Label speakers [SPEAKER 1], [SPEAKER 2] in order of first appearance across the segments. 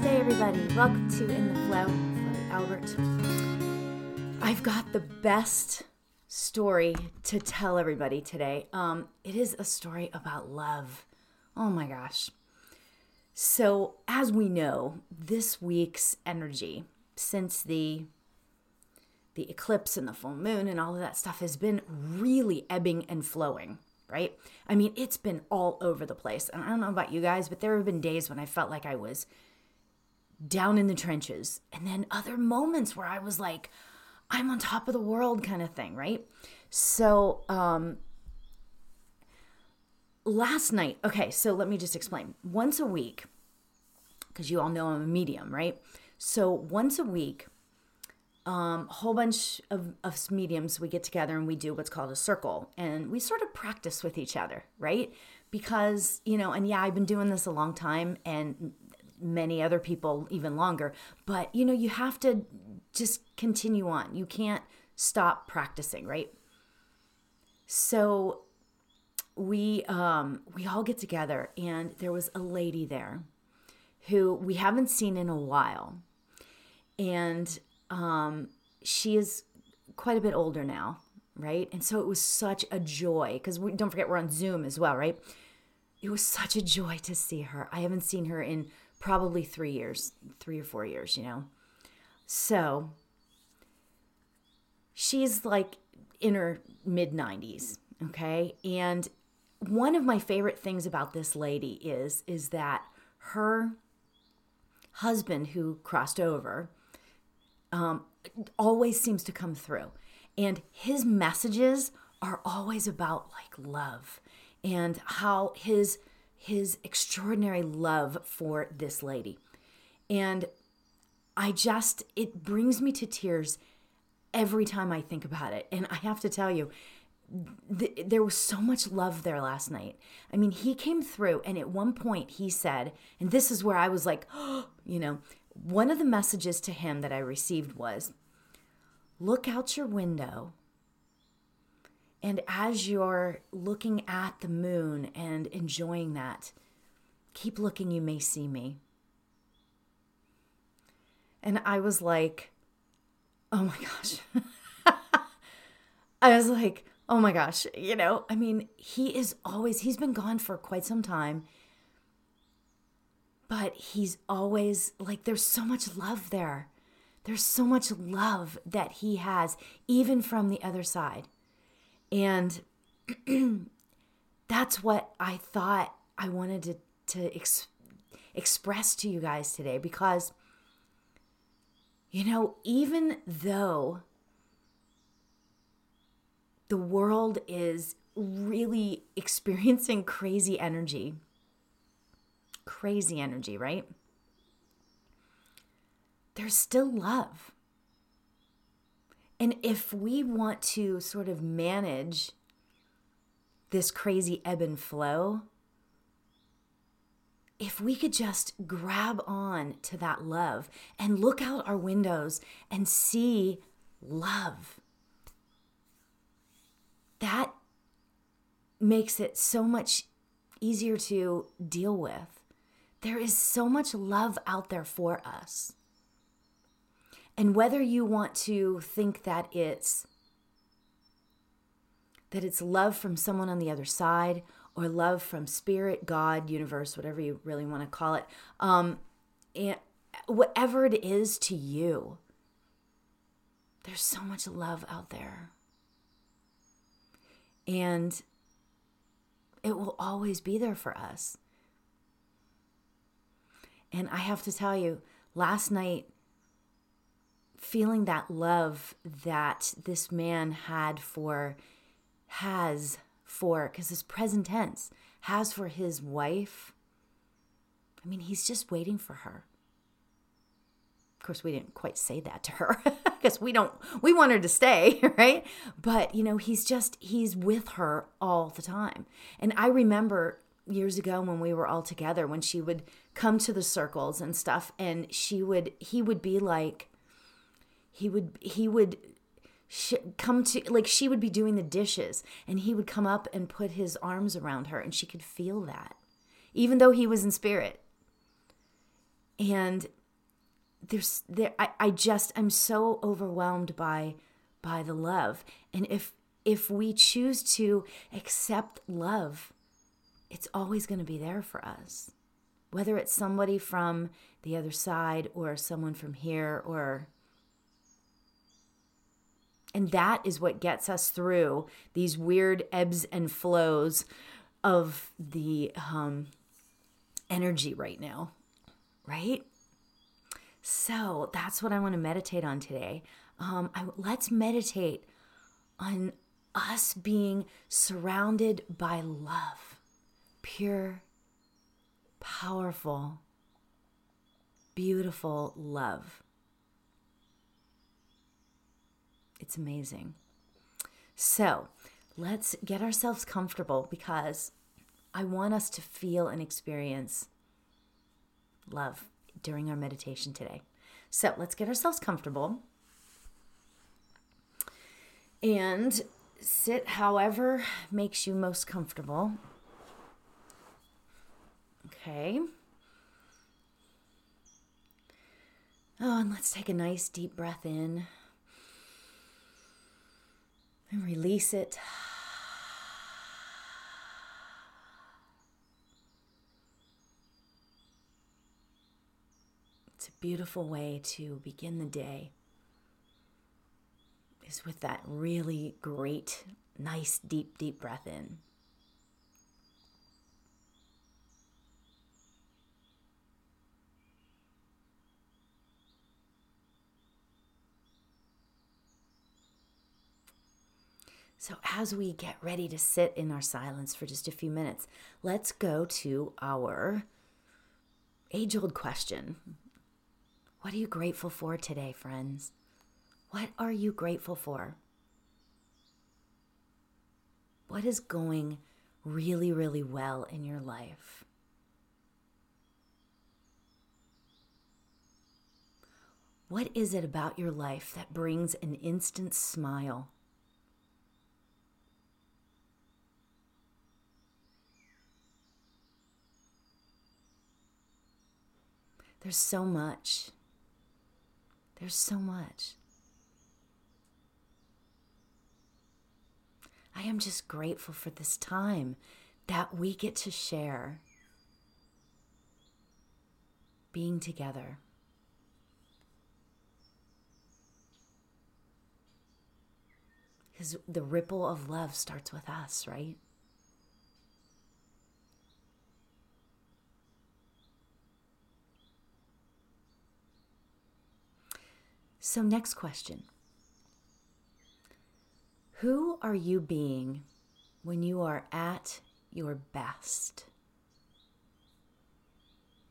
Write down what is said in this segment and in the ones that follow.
[SPEAKER 1] Namaste, everybody. Welcome to In the Flow, Chloe Albert. I've got the best story to tell everybody today. Um, it is a story about love. Oh my gosh. So, as we know, this week's energy since the the eclipse and the full moon and all of that stuff has been really ebbing and flowing, right? I mean, it's been all over the place. And I don't know about you guys, but there have been days when I felt like I was down in the trenches. And then other moments where I was like, I'm on top of the world kind of thing, right? So, um, last night, okay, so let me just explain. Once a week, because you all know I'm a medium, right? So, once a week, um, a whole bunch of, of mediums we get together and we do what's called a circle and we sort of practice with each other right because you know and yeah i've been doing this a long time and many other people even longer but you know you have to just continue on you can't stop practicing right so we um we all get together and there was a lady there who we haven't seen in a while and um, she is quite a bit older now, right? And so it was such a joy because we don't forget we're on Zoom as well, right? It was such a joy to see her. I haven't seen her in probably three years, three or four years, you know. So she's like in her mid 90s, okay? And one of my favorite things about this lady is is that her husband who crossed over um, always seems to come through. And his messages are always about like love and how his his extraordinary love for this lady. And I just it brings me to tears every time I think about it. And I have to tell you, th- there was so much love there last night. I mean, he came through, and at one point he said, and this is where I was like, oh, you know, one of the messages to him that I received was look out your window. And as you're looking at the moon and enjoying that, keep looking, you may see me. And I was like, oh my gosh. I was like, oh my gosh, you know, I mean, he is always, he's been gone for quite some time but he's always like there's so much love there. There's so much love that he has, even from the other side. And that's what I thought I wanted to, to ex- express to you guys today because, you know, even though the world is really experiencing crazy energy, crazy energy, right? There's still love. And if we want to sort of manage this crazy ebb and flow, if we could just grab on to that love and look out our windows and see love, that makes it so much easier to deal with. There is so much love out there for us. And whether you want to think that it's that it's love from someone on the other side or love from spirit, God, universe, whatever you really want to call it, um, whatever it is to you, there's so much love out there. And it will always be there for us. And I have to tell you, last night, feeling that love that this man had for, has for, because it's present tense, has for his wife. I mean, he's just waiting for her. Of course, we didn't quite say that to her because we don't, we want her to stay, right? But, you know, he's just, he's with her all the time. And I remember years ago when we were all together when she would come to the circles and stuff and she would he would be like he would he would sh- come to like she would be doing the dishes and he would come up and put his arms around her and she could feel that even though he was in spirit And there's there I, I just I'm so overwhelmed by by the love. And if if we choose to accept love, it's always going to be there for us. Whether it's somebody from the other side or someone from here or and that is what gets us through these weird ebbs and flows of the um, energy right now, right? So that's what I want to meditate on today. Um, I, let's meditate on us being surrounded by love, pure, powerful, beautiful love. It's amazing. So let's get ourselves comfortable because I want us to feel and experience love during our meditation today. So let's get ourselves comfortable and sit however makes you most comfortable. Okay. Oh, and let's take a nice deep breath in and release it. It's a beautiful way to begin the day. Is with that really great, nice, deep, deep breath in. So, as we get ready to sit in our silence for just a few minutes, let's go to our age old question What are you grateful for today, friends? What are you grateful for? What is going really, really well in your life? What is it about your life that brings an instant smile? There's so much. There's so much. I am just grateful for this time that we get to share being together. Because the ripple of love starts with us, right? So, next question Who are you being when you are at your best?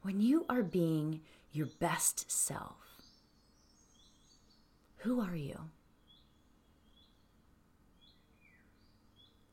[SPEAKER 1] When you are being your best self, who are you?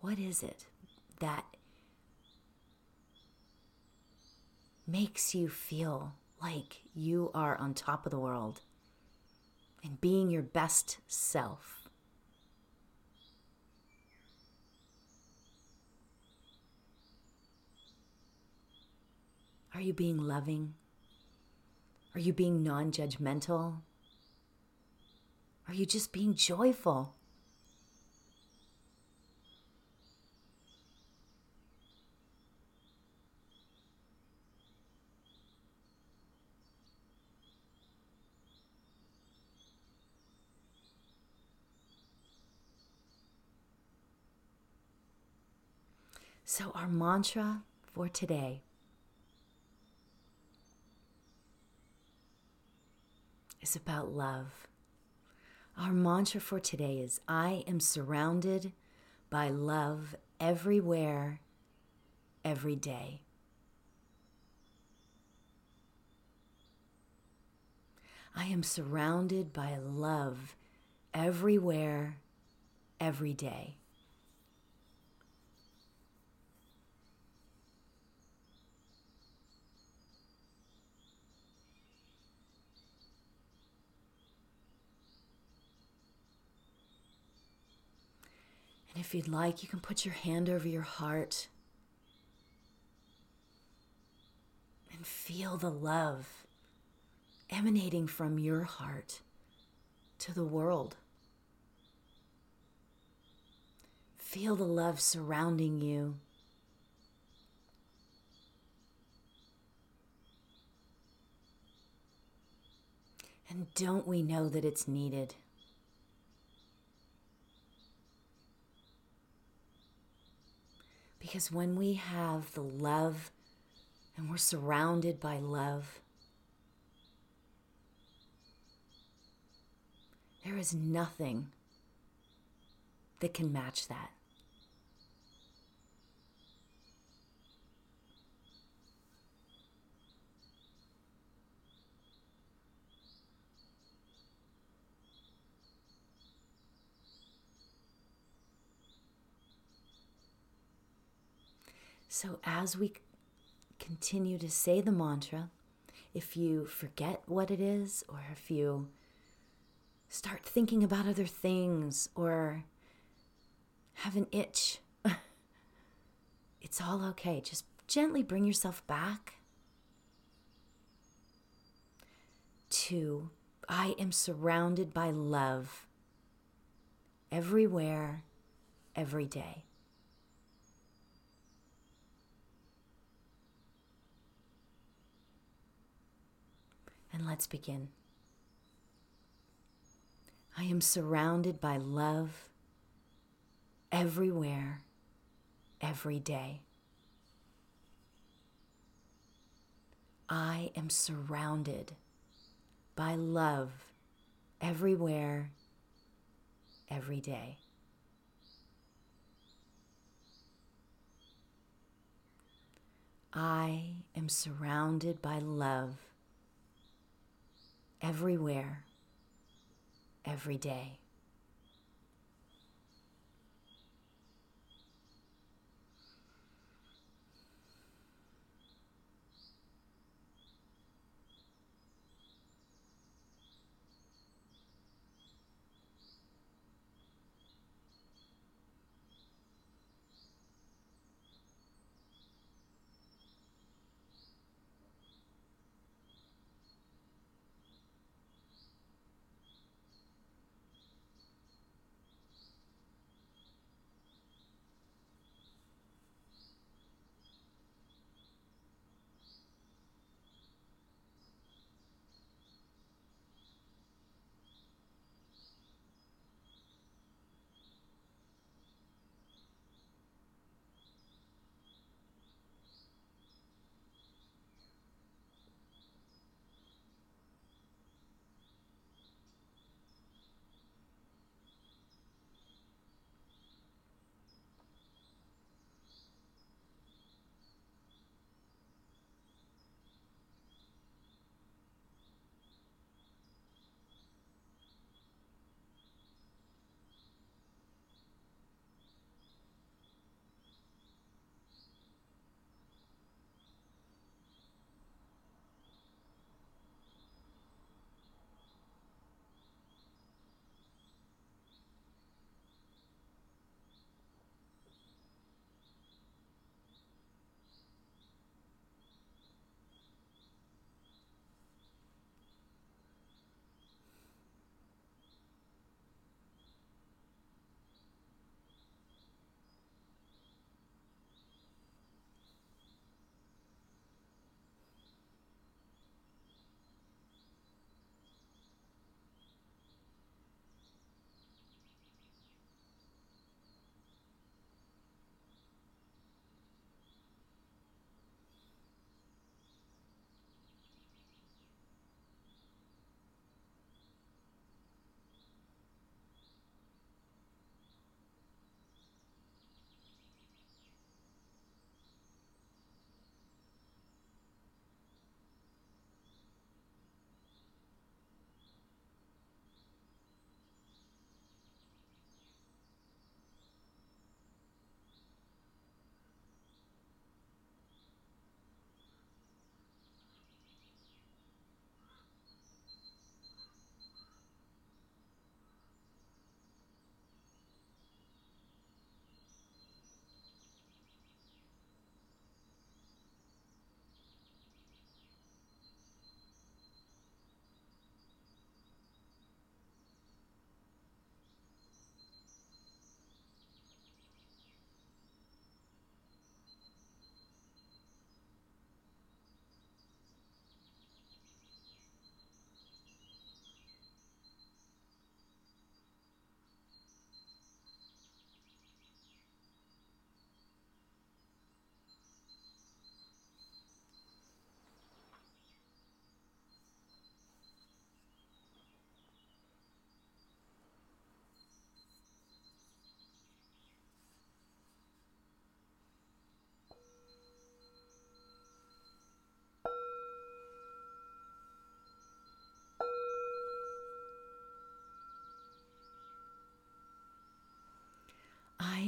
[SPEAKER 1] What is it that makes you feel like you are on top of the world? And being your best self. Are you being loving? Are you being non judgmental? Are you just being joyful? So, our mantra for today is about love. Our mantra for today is I am surrounded by love everywhere, every day. I am surrounded by love everywhere, every day. And if you'd like, you can put your hand over your heart and feel the love emanating from your heart to the world. Feel the love surrounding you. And don't we know that it's needed? Because when we have the love and we're surrounded by love, there is nothing that can match that. So, as we continue to say the mantra, if you forget what it is, or if you start thinking about other things, or have an itch, it's all okay. Just gently bring yourself back to I am surrounded by love everywhere, every day. And let's begin. I am surrounded by love everywhere, every day. I am surrounded by love everywhere, every day. I am surrounded by love everywhere, every day.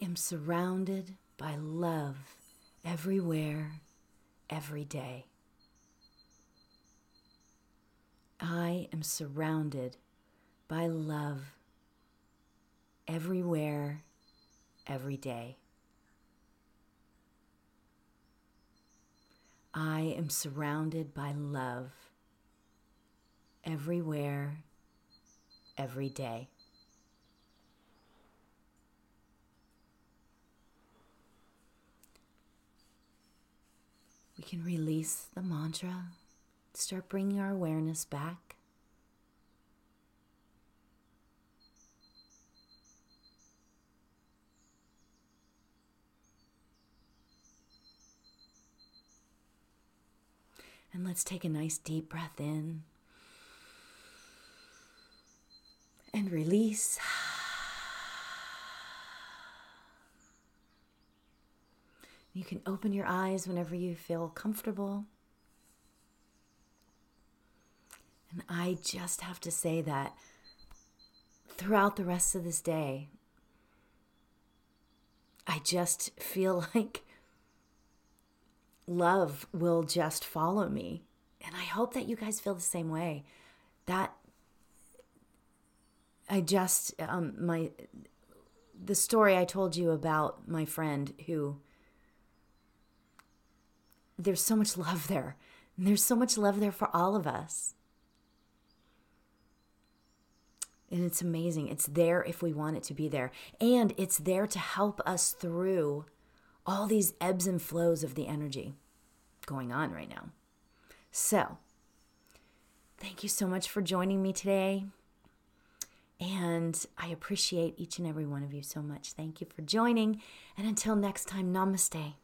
[SPEAKER 1] Am surrounded by love everywhere, every day. I am surrounded by love everywhere, every day. I am surrounded by love everywhere, every day. We can release the mantra, start bringing our awareness back. And let's take a nice deep breath in and release. You can open your eyes whenever you feel comfortable. And I just have to say that throughout the rest of this day, I just feel like love will just follow me. And I hope that you guys feel the same way. That I just, um, my, the story I told you about my friend who there's so much love there. And there's so much love there for all of us. And it's amazing. It's there if we want it to be there. And it's there to help us through all these ebbs and flows of the energy going on right now. So, thank you so much for joining me today. And I appreciate each and every one of you so much. Thank you for joining. And until next time, namaste.